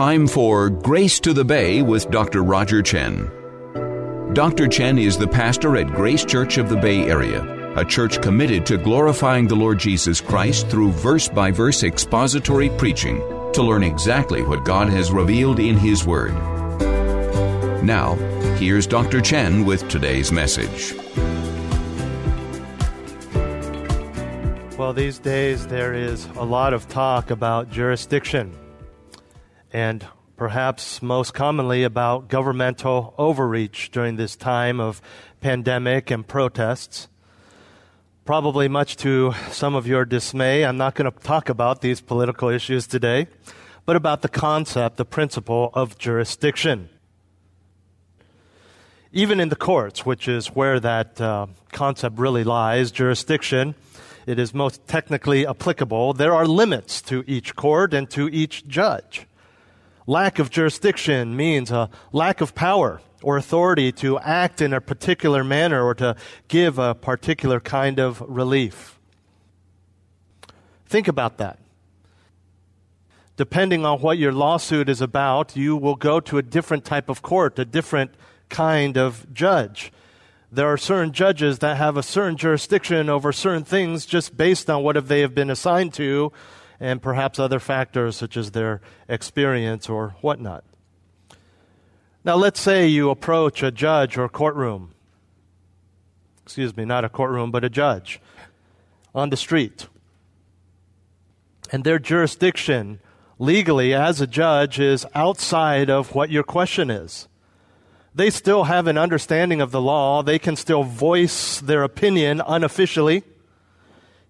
Time for Grace to the Bay with Dr. Roger Chen. Dr. Chen is the pastor at Grace Church of the Bay Area, a church committed to glorifying the Lord Jesus Christ through verse by verse expository preaching to learn exactly what God has revealed in His Word. Now, here's Dr. Chen with today's message. Well, these days there is a lot of talk about jurisdiction and perhaps most commonly about governmental overreach during this time of pandemic and protests. Probably much to some of your dismay, I'm not going to talk about these political issues today, but about the concept, the principle of jurisdiction. Even in the courts, which is where that uh, concept really lies, jurisdiction, it is most technically applicable. There are limits to each court and to each judge. Lack of jurisdiction means a lack of power or authority to act in a particular manner or to give a particular kind of relief. Think about that. Depending on what your lawsuit is about, you will go to a different type of court, a different kind of judge. There are certain judges that have a certain jurisdiction over certain things just based on what they have been assigned to and perhaps other factors such as their experience or whatnot. Now, let's say you approach a judge or courtroom. Excuse me, not a courtroom, but a judge on the street. And their jurisdiction legally as a judge is outside of what your question is. They still have an understanding of the law. They can still voice their opinion unofficially.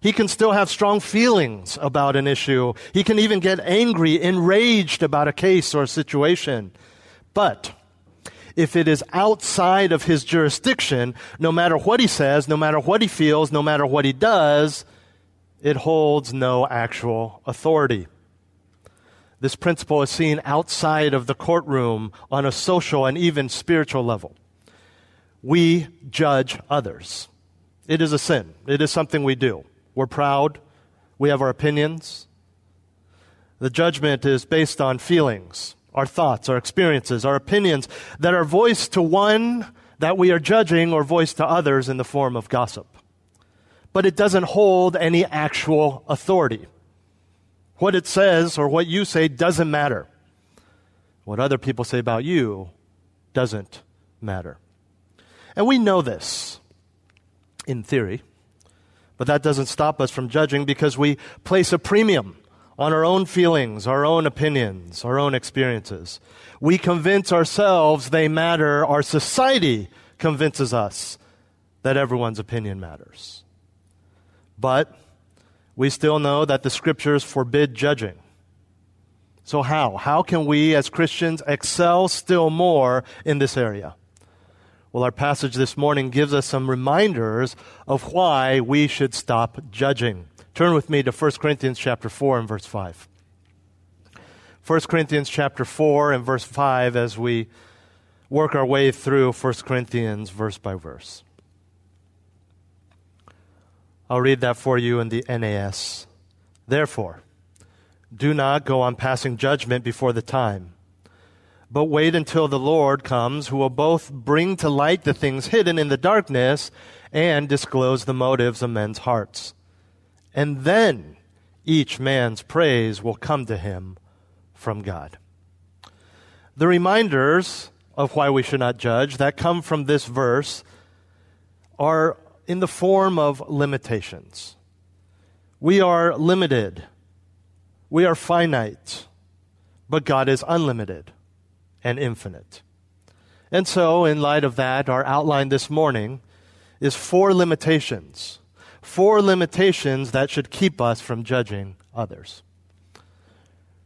He can still have strong feelings about an issue. He can even get angry, enraged about a case or a situation. But if it is outside of his jurisdiction, no matter what he says, no matter what he feels, no matter what he does, it holds no actual authority. This principle is seen outside of the courtroom on a social and even spiritual level. We judge others. It is a sin. It is something we do. We're proud. We have our opinions. The judgment is based on feelings, our thoughts, our experiences, our opinions that are voiced to one that we are judging or voiced to others in the form of gossip. But it doesn't hold any actual authority. What it says or what you say doesn't matter. What other people say about you doesn't matter. And we know this in theory. But that doesn't stop us from judging because we place a premium on our own feelings, our own opinions, our own experiences. We convince ourselves they matter. Our society convinces us that everyone's opinion matters. But we still know that the scriptures forbid judging. So, how? How can we as Christians excel still more in this area? Well, our passage this morning gives us some reminders of why we should stop judging. Turn with me to 1 Corinthians chapter 4 and verse 5. 1 Corinthians chapter 4 and verse 5 as we work our way through 1 Corinthians verse by verse. I'll read that for you in the NAS. Therefore, do not go on passing judgment before the time but wait until the Lord comes, who will both bring to light the things hidden in the darkness and disclose the motives of men's hearts. And then each man's praise will come to him from God. The reminders of why we should not judge that come from this verse are in the form of limitations. We are limited. We are finite, but God is unlimited and infinite. And so, in light of that, our outline this morning is four limitations. Four limitations that should keep us from judging others.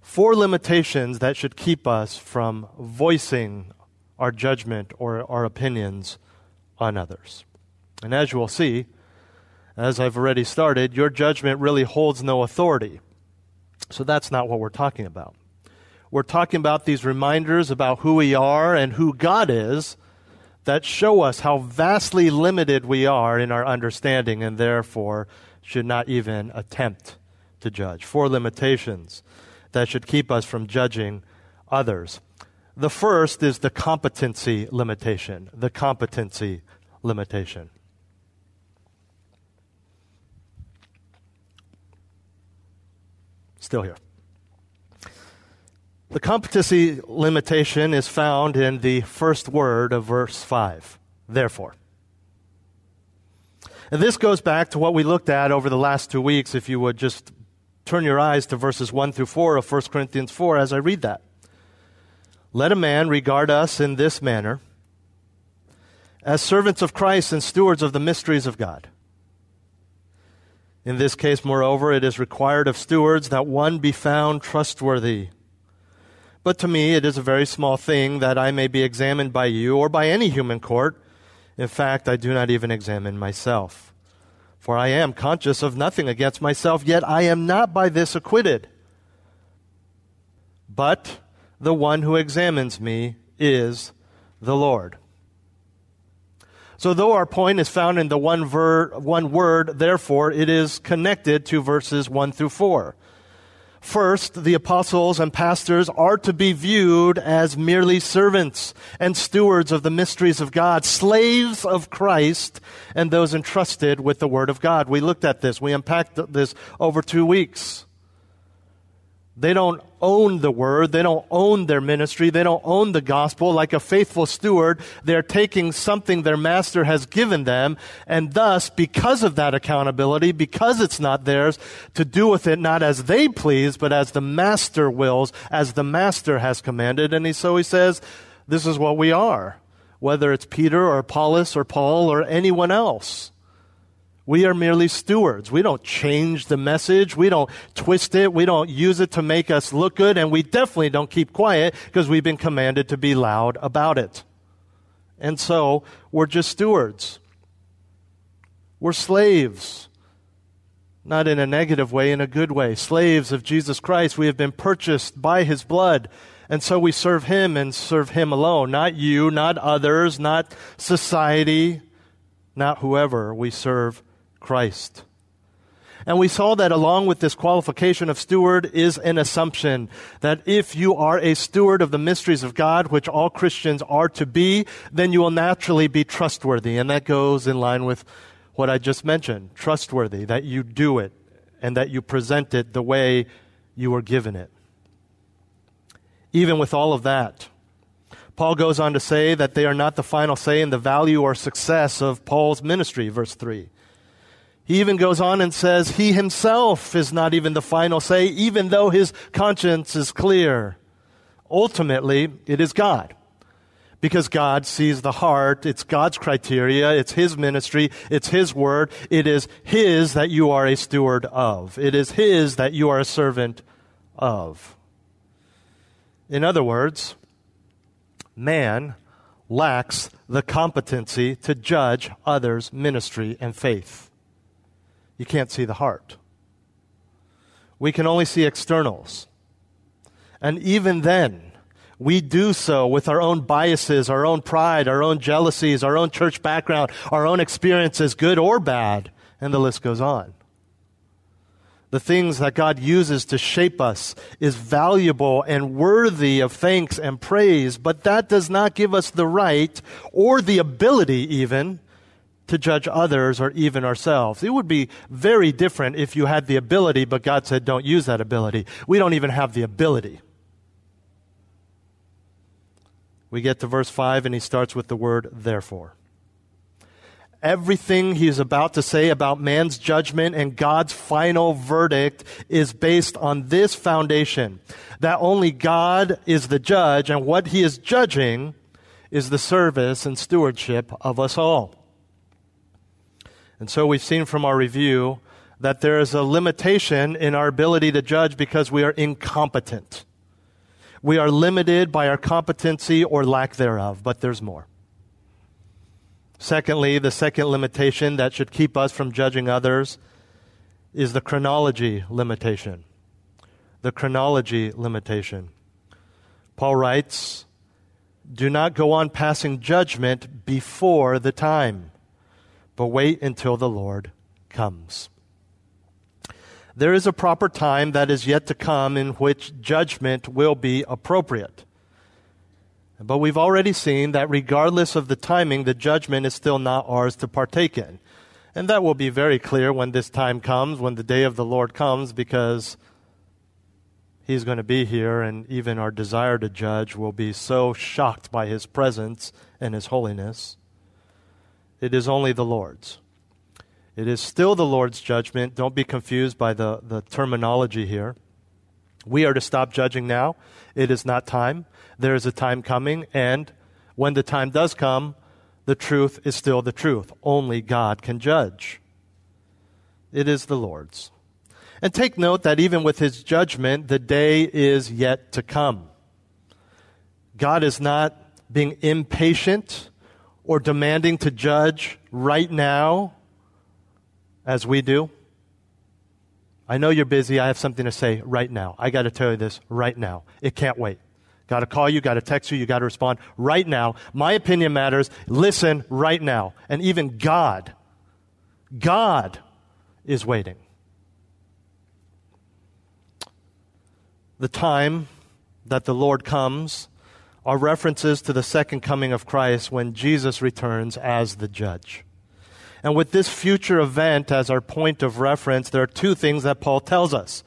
Four limitations that should keep us from voicing our judgment or our opinions on others. And as you will see, as I've already started, your judgment really holds no authority. So that's not what we're talking about we're talking about these reminders about who we are and who God is that show us how vastly limited we are in our understanding and therefore should not even attempt to judge. Four limitations that should keep us from judging others. The first is the competency limitation. The competency limitation. Still here. The competency limitation is found in the first word of verse 5. Therefore. And this goes back to what we looked at over the last two weeks, if you would just turn your eyes to verses 1 through 4 of 1 Corinthians 4 as I read that. Let a man regard us in this manner as servants of Christ and stewards of the mysteries of God. In this case, moreover, it is required of stewards that one be found trustworthy. But to me, it is a very small thing that I may be examined by you or by any human court. In fact, I do not even examine myself. For I am conscious of nothing against myself, yet I am not by this acquitted. But the one who examines me is the Lord. So, though our point is found in the one, ver- one word, therefore, it is connected to verses 1 through 4. First, the apostles and pastors are to be viewed as merely servants and stewards of the mysteries of God, slaves of Christ, and those entrusted with the Word of God. We looked at this. We unpacked this over two weeks. They don't own the word. They don't own their ministry. They don't own the gospel. Like a faithful steward, they're taking something their master has given them, and thus, because of that accountability, because it's not theirs, to do with it not as they please, but as the master wills, as the master has commanded. And he, so he says, this is what we are, whether it's Peter or Apollos or Paul or anyone else. We are merely stewards. We don't change the message. We don't twist it. We don't use it to make us look good. And we definitely don't keep quiet because we've been commanded to be loud about it. And so we're just stewards. We're slaves. Not in a negative way, in a good way. Slaves of Jesus Christ. We have been purchased by his blood. And so we serve him and serve him alone. Not you, not others, not society, not whoever. We serve Christ. And we saw that along with this qualification of steward is an assumption that if you are a steward of the mysteries of God, which all Christians are to be, then you will naturally be trustworthy. And that goes in line with what I just mentioned trustworthy, that you do it and that you present it the way you were given it. Even with all of that, Paul goes on to say that they are not the final say in the value or success of Paul's ministry, verse 3. He even goes on and says he himself is not even the final say, even though his conscience is clear. Ultimately, it is God. Because God sees the heart. It's God's criteria. It's His ministry. It's His word. It is His that you are a steward of. It is His that you are a servant of. In other words, man lacks the competency to judge others' ministry and faith you can't see the heart. We can only see externals. And even then, we do so with our own biases, our own pride, our own jealousies, our own church background, our own experiences, good or bad, and the list goes on. The things that God uses to shape us is valuable and worthy of thanks and praise, but that does not give us the right or the ability even to judge others or even ourselves. It would be very different if you had the ability, but God said, don't use that ability. We don't even have the ability. We get to verse 5, and he starts with the word therefore. Everything he's about to say about man's judgment and God's final verdict is based on this foundation that only God is the judge, and what he is judging is the service and stewardship of us all. And so we've seen from our review that there is a limitation in our ability to judge because we are incompetent. We are limited by our competency or lack thereof, but there's more. Secondly, the second limitation that should keep us from judging others is the chronology limitation. The chronology limitation. Paul writes, Do not go on passing judgment before the time but wait until the Lord comes. There is a proper time that is yet to come in which judgment will be appropriate. But we've already seen that regardless of the timing, the judgment is still not ours to partake in. And that will be very clear when this time comes, when the day of the Lord comes, because He's going to be here, and even our desire to judge will be so shocked by His presence and His holiness. It is only the Lord's. It is still the Lord's judgment. Don't be confused by the, the terminology here. We are to stop judging now. It is not time. There is a time coming, and when the time does come, the truth is still the truth. Only God can judge. It is the Lord's. And take note that even with his judgment, the day is yet to come. God is not being impatient or demanding to judge right now as we do. I know you're busy. I have something to say right now. I got to tell you this right now. It can't wait. Got to call you, got to text you, you got to respond right now. My opinion matters. Listen right now. And even God, God is waiting. The time that the Lord comes are references to the second coming of Christ when Jesus returns as the judge. And with this future event as our point of reference, there are two things that Paul tells us.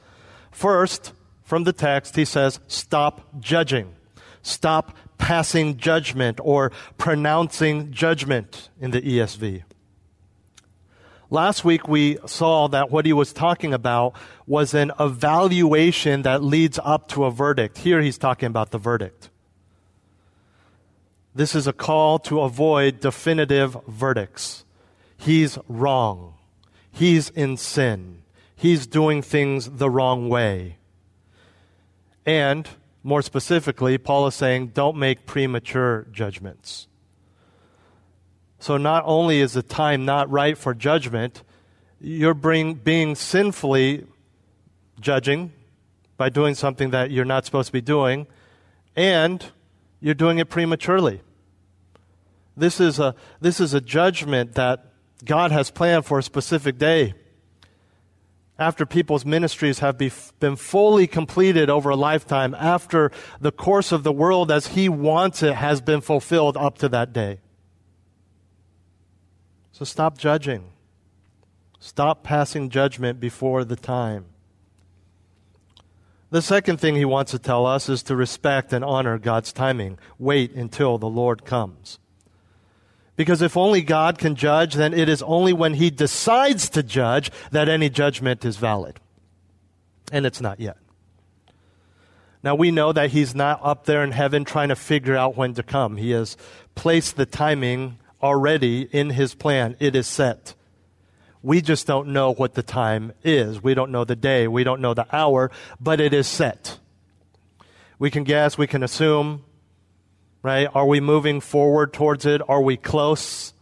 First, from the text, he says, stop judging. Stop passing judgment or pronouncing judgment in the ESV. Last week we saw that what he was talking about was an evaluation that leads up to a verdict. Here he's talking about the verdict. This is a call to avoid definitive verdicts. He's wrong. He's in sin. He's doing things the wrong way. And more specifically, Paul is saying, don't make premature judgments. So not only is the time not right for judgment, you're bring, being sinfully judging by doing something that you're not supposed to be doing, and you're doing it prematurely. This is a, this is a judgment that God has planned for a specific day after people's ministries have be, been fully completed over a lifetime, after the course of the world as He wants it has been fulfilled up to that day. So stop judging. Stop passing judgment before the time. The second thing he wants to tell us is to respect and honor God's timing. Wait until the Lord comes. Because if only God can judge, then it is only when He decides to judge that any judgment is valid. And it's not yet. Now we know that He's not up there in heaven trying to figure out when to come. He has placed the timing already in His plan. It is set. We just don't know what the time is. We don't know the day. We don't know the hour, but it is set. We can guess, we can assume, right? Are we moving forward towards it? Are we close?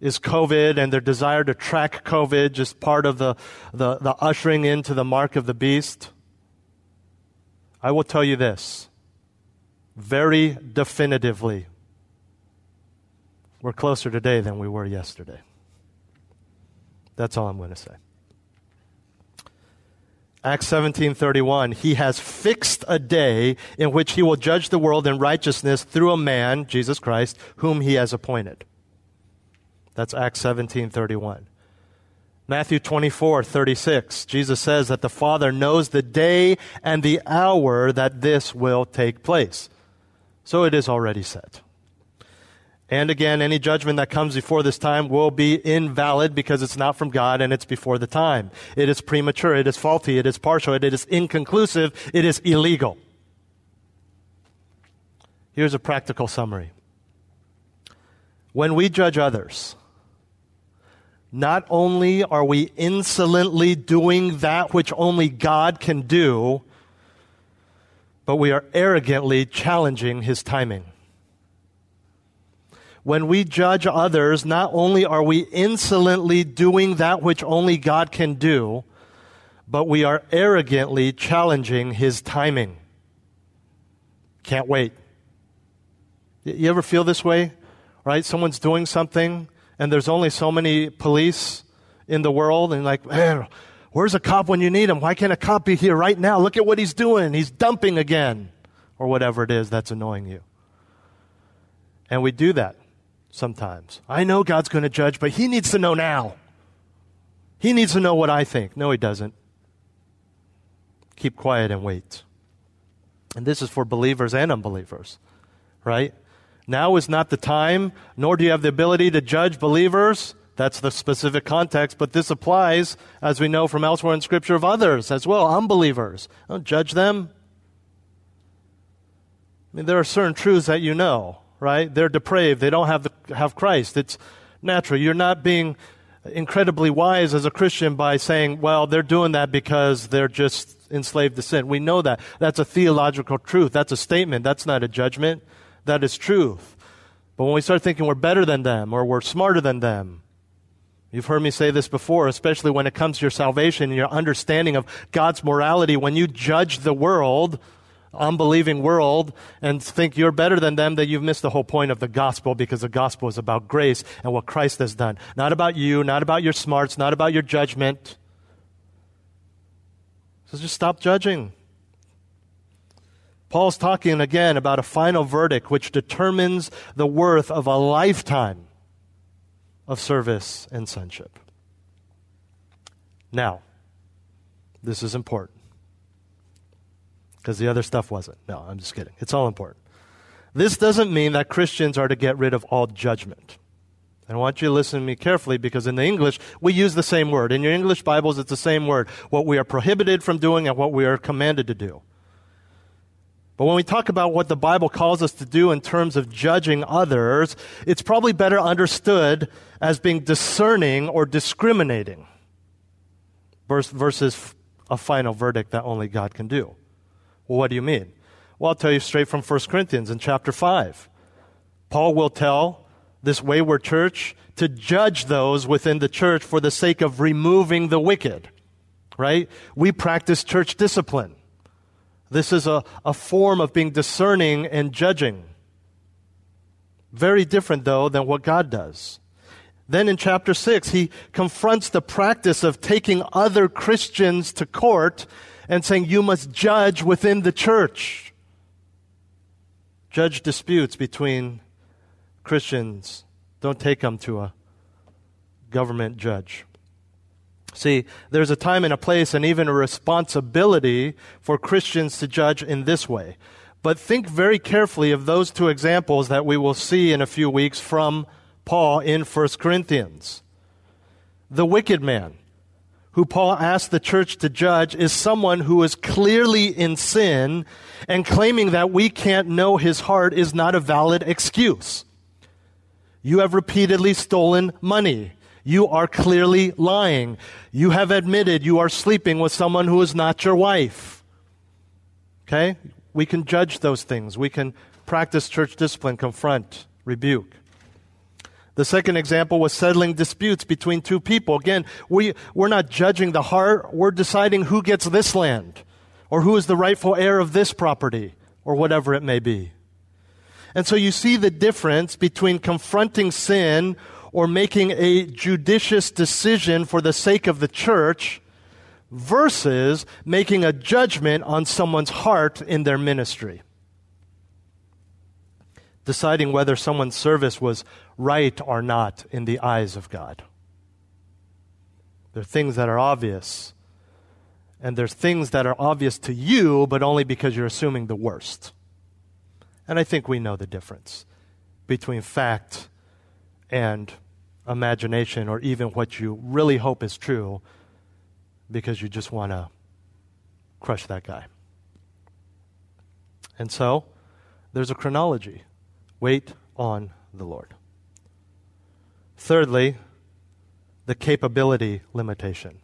Is COVID and their desire to track COVID just part of the, the, the ushering into the mark of the beast? I will tell you this very definitively. We're closer today than we were yesterday. That's all I'm going to say. Acts 17:31 He has fixed a day in which he will judge the world in righteousness through a man Jesus Christ whom he has appointed. That's Acts 17:31. Matthew 24:36 Jesus says that the Father knows the day and the hour that this will take place. So it is already set. And again, any judgment that comes before this time will be invalid because it's not from God and it's before the time. It is premature, it is faulty, it is partial, it is inconclusive, it is illegal. Here's a practical summary. When we judge others, not only are we insolently doing that which only God can do, but we are arrogantly challenging his timing when we judge others, not only are we insolently doing that which only God can do, but we are arrogantly challenging his timing. Can't wait. You ever feel this way? Right? Someone's doing something and there's only so many police in the world and like, man, where's a cop when you need him? Why can't a cop be here right now? Look at what he's doing. He's dumping again. Or whatever it is that's annoying you. And we do that sometimes. I know God's going to judge, but He needs to know now. He needs to know what I think. No, He doesn't. Keep quiet and wait. And this is for believers and unbelievers, right? Now is not the time, nor do you have the ability to judge believers. That's the specific context, but this applies, as we know from elsewhere in Scripture, of others as well, unbelievers. Don't judge them. I mean, there are certain truths that you know, right? They're depraved. They don't have, the, have Christ. It's natural. You're not being incredibly wise as a Christian by saying, well, they're doing that because they're just enslaved to sin. We know that. That's a theological truth. That's a statement. That's not a judgment. That is truth. But when we start thinking we're better than them or we're smarter than them, you've heard me say this before, especially when it comes to your salvation and your understanding of God's morality, when you judge the world, unbelieving world and think you're better than them, that you've missed the whole point of the gospel because the gospel is about grace and what Christ has done. Not about you, not about your smarts, not about your judgment. So just stop judging. Paul's talking again about a final verdict which determines the worth of a lifetime of service and sonship. Now, this is important because the other stuff wasn't. No, I'm just kidding. It's all important. This doesn't mean that Christians are to get rid of all judgment. I want you to listen to me carefully because in the English, we use the same word. In your English Bibles, it's the same word. What we are prohibited from doing and what we are commanded to do. But when we talk about what the Bible calls us to do in terms of judging others, it's probably better understood as being discerning or discriminating versus a final verdict that only God can do. Well, what do you mean? Well, I'll tell you straight from 1 Corinthians in chapter 5. Paul will tell this wayward church to judge those within the church for the sake of removing the wicked, right? We practice church discipline. This is a, a form of being discerning and judging. Very different, though, than what God does. Then in chapter 6, he confronts the practice of taking other Christians to court and saying you must judge within the church. Judge disputes between Christians. Don't take them to a government judge. See, there's a time and a place and even a responsibility for Christians to judge in this way. But think very carefully of those two examples that we will see in a few weeks from Paul in 1 Corinthians. The wicked man who Paul asked the church to judge is someone who is clearly in sin and claiming that we can't know his heart is not a valid excuse. You have repeatedly stolen money. You are clearly lying. You have admitted you are sleeping with someone who is not your wife. Okay? We can judge those things. We can practice church discipline, confront, rebuke. The second example was settling disputes between two people. Again, we, we're not judging the heart, we're deciding who gets this land, or who is the rightful heir of this property, or whatever it may be. And so you see the difference between confronting sin or making a judicious decision for the sake of the church versus making a judgment on someone's heart in their ministry deciding whether someone's service was right or not in the eyes of God. There are things that are obvious, and there's things that are obvious to you, but only because you're assuming the worst. And I think we know the difference between fact and imagination, or even what you really hope is true because you just want to crush that guy. And so, there's a chronology. Wait on the Lord. Thirdly, the capability limitation.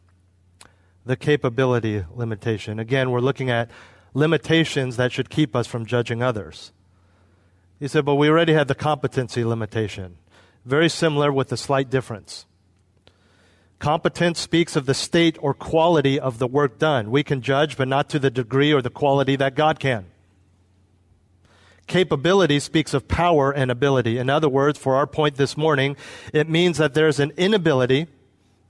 The capability limitation. Again, we're looking at limitations that should keep us from judging others. He said, but we already had the competency limitation. Very similar with a slight difference. Competence speaks of the state or quality of the work done. We can judge, but not to the degree or the quality that God can. Capability speaks of power and ability. In other words, for our point this morning, it means that there's an inability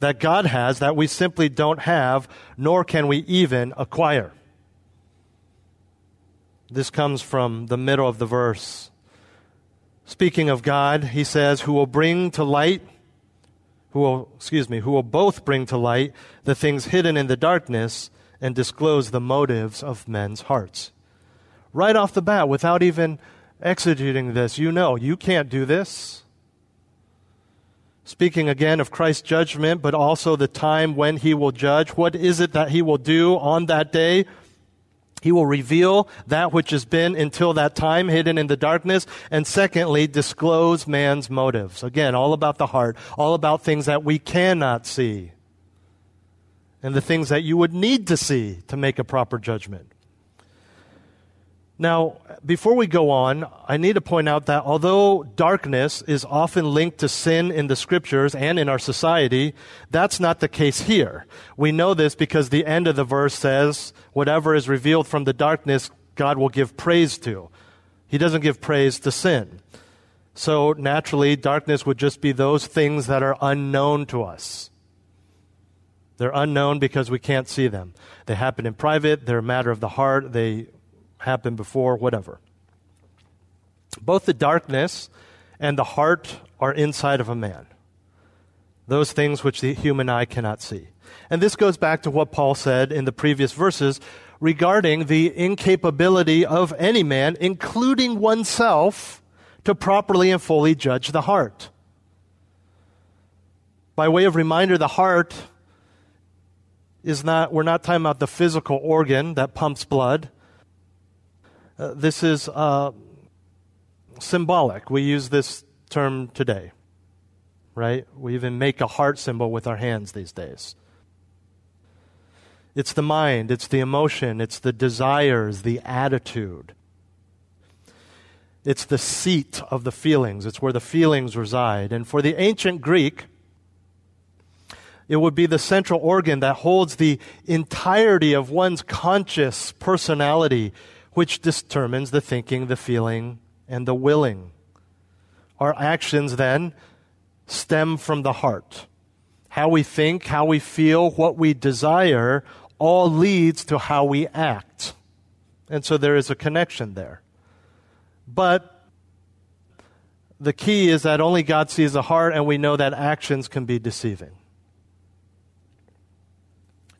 that God has that we simply don't have, nor can we even acquire. This comes from the middle of the verse. Speaking of God, he says, who will bring to light, who will, excuse me, who will both bring to light the things hidden in the darkness and disclose the motives of men's hearts. Right off the bat, without even exegeting this, you know you can't do this. Speaking again of Christ's judgment, but also the time when he will judge. What is it that he will do on that day? He will reveal that which has been until that time hidden in the darkness. And secondly, disclose man's motives. Again, all about the heart, all about things that we cannot see and the things that you would need to see to make a proper judgment. Now, before we go on, I need to point out that although darkness is often linked to sin in the scriptures and in our society, that's not the case here. We know this because the end of the verse says, whatever is revealed from the darkness, God will give praise to. He doesn't give praise to sin. So naturally, darkness would just be those things that are unknown to us. They're unknown because we can't see them. They happen in private, they're a matter of the heart, they happened before, whatever. Both the darkness and the heart are inside of a man. Those things which the human eye cannot see. And this goes back to what Paul said in the previous verses regarding the incapability of any man, including oneself, to properly and fully judge the heart. By way of reminder, the heart is not, we're not talking about the physical organ that pumps blood. Uh, this is uh, symbolic. We use this term today, right? We even make a heart symbol with our hands these days. It's the mind, it's the emotion, it's the desires, the attitude. It's the seat of the feelings. It's where the feelings reside. And for the ancient Greek, it would be the central organ that holds the entirety of one's conscious personality which determines the thinking, the feeling, and the willing. Our actions then stem from the heart. How we think, how we feel, what we desire all leads to how we act. And so there is a connection there. But the key is that only God sees the heart, and we know that actions can be deceiving.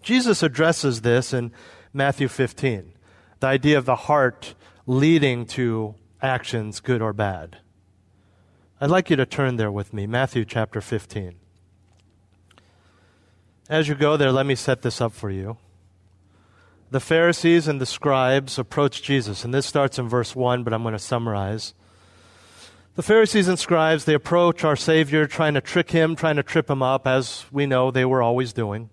Jesus addresses this in Matthew 15 the idea of the heart leading to actions, good or bad. I'd like you to turn there with me, Matthew chapter 15. As you go there, let me set this up for you. The Pharisees and the scribes approached Jesus, and this starts in verse 1, but I'm going to summarize. The Pharisees and scribes, they approach our Savior trying to trick him, trying to trip him up, as we know they were always doing.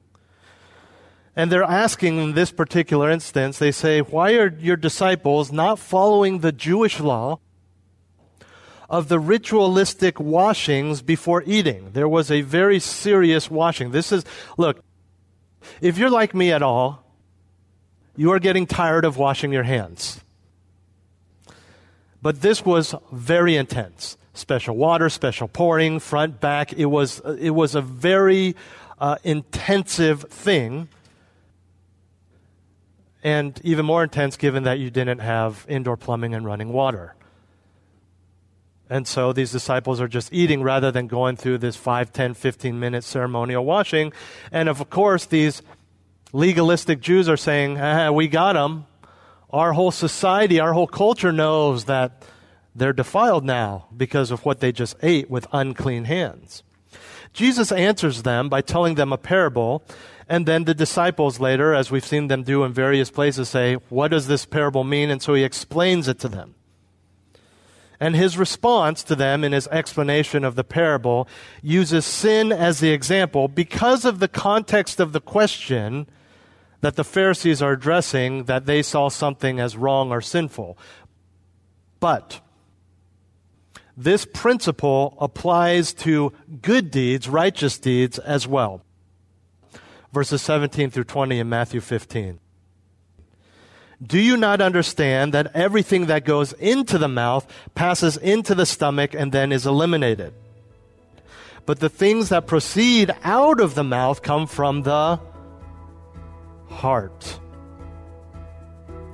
And they're asking in this particular instance, they say, Why are your disciples not following the Jewish law of the ritualistic washings before eating? There was a very serious washing. This is, look, if you're like me at all, you are getting tired of washing your hands. But this was very intense. Special water, special pouring, front, back. It was, it was a very uh, intensive thing and even more intense given that you didn't have indoor plumbing and running water. And so these disciples are just eating rather than going through this 5, 10, 15 minute ceremonial washing. And of course, these legalistic Jews are saying, ah, We got them. Our whole society, our whole culture knows that they're defiled now because of what they just ate with unclean hands. Jesus answers them by telling them a parable and then the disciples later, as we've seen them do in various places, say, What does this parable mean? And so he explains it to them. And his response to them in his explanation of the parable uses sin as the example because of the context of the question that the Pharisees are addressing that they saw something as wrong or sinful. But this principle applies to good deeds, righteous deeds as well verses 17 through 20 in Matthew 15. Do you not understand that everything that goes into the mouth passes into the stomach and then is eliminated? But the things that proceed out of the mouth come from the heart.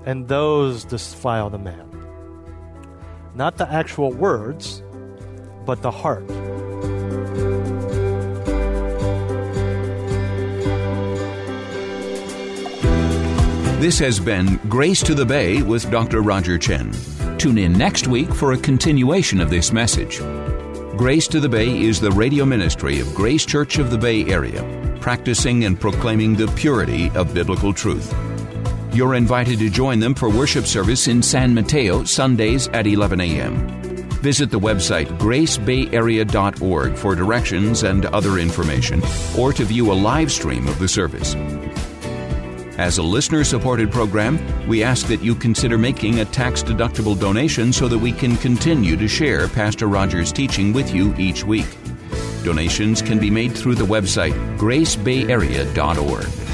And those defile the man. Not the actual words, but the heart. This has been Grace to the Bay with Dr. Roger Chen. Tune in next week for a continuation of this message. Grace to the Bay is the radio ministry of Grace Church of the Bay Area, practicing and proclaiming the purity of biblical truth. You're invited to join them for worship service in San Mateo Sundays at 11 a.m. Visit the website gracebayarea.org for directions and other information or to view a live stream of the service. As a listener supported program, we ask that you consider making a tax deductible donation so that we can continue to share Pastor Rogers' teaching with you each week. Donations can be made through the website gracebayarea.org.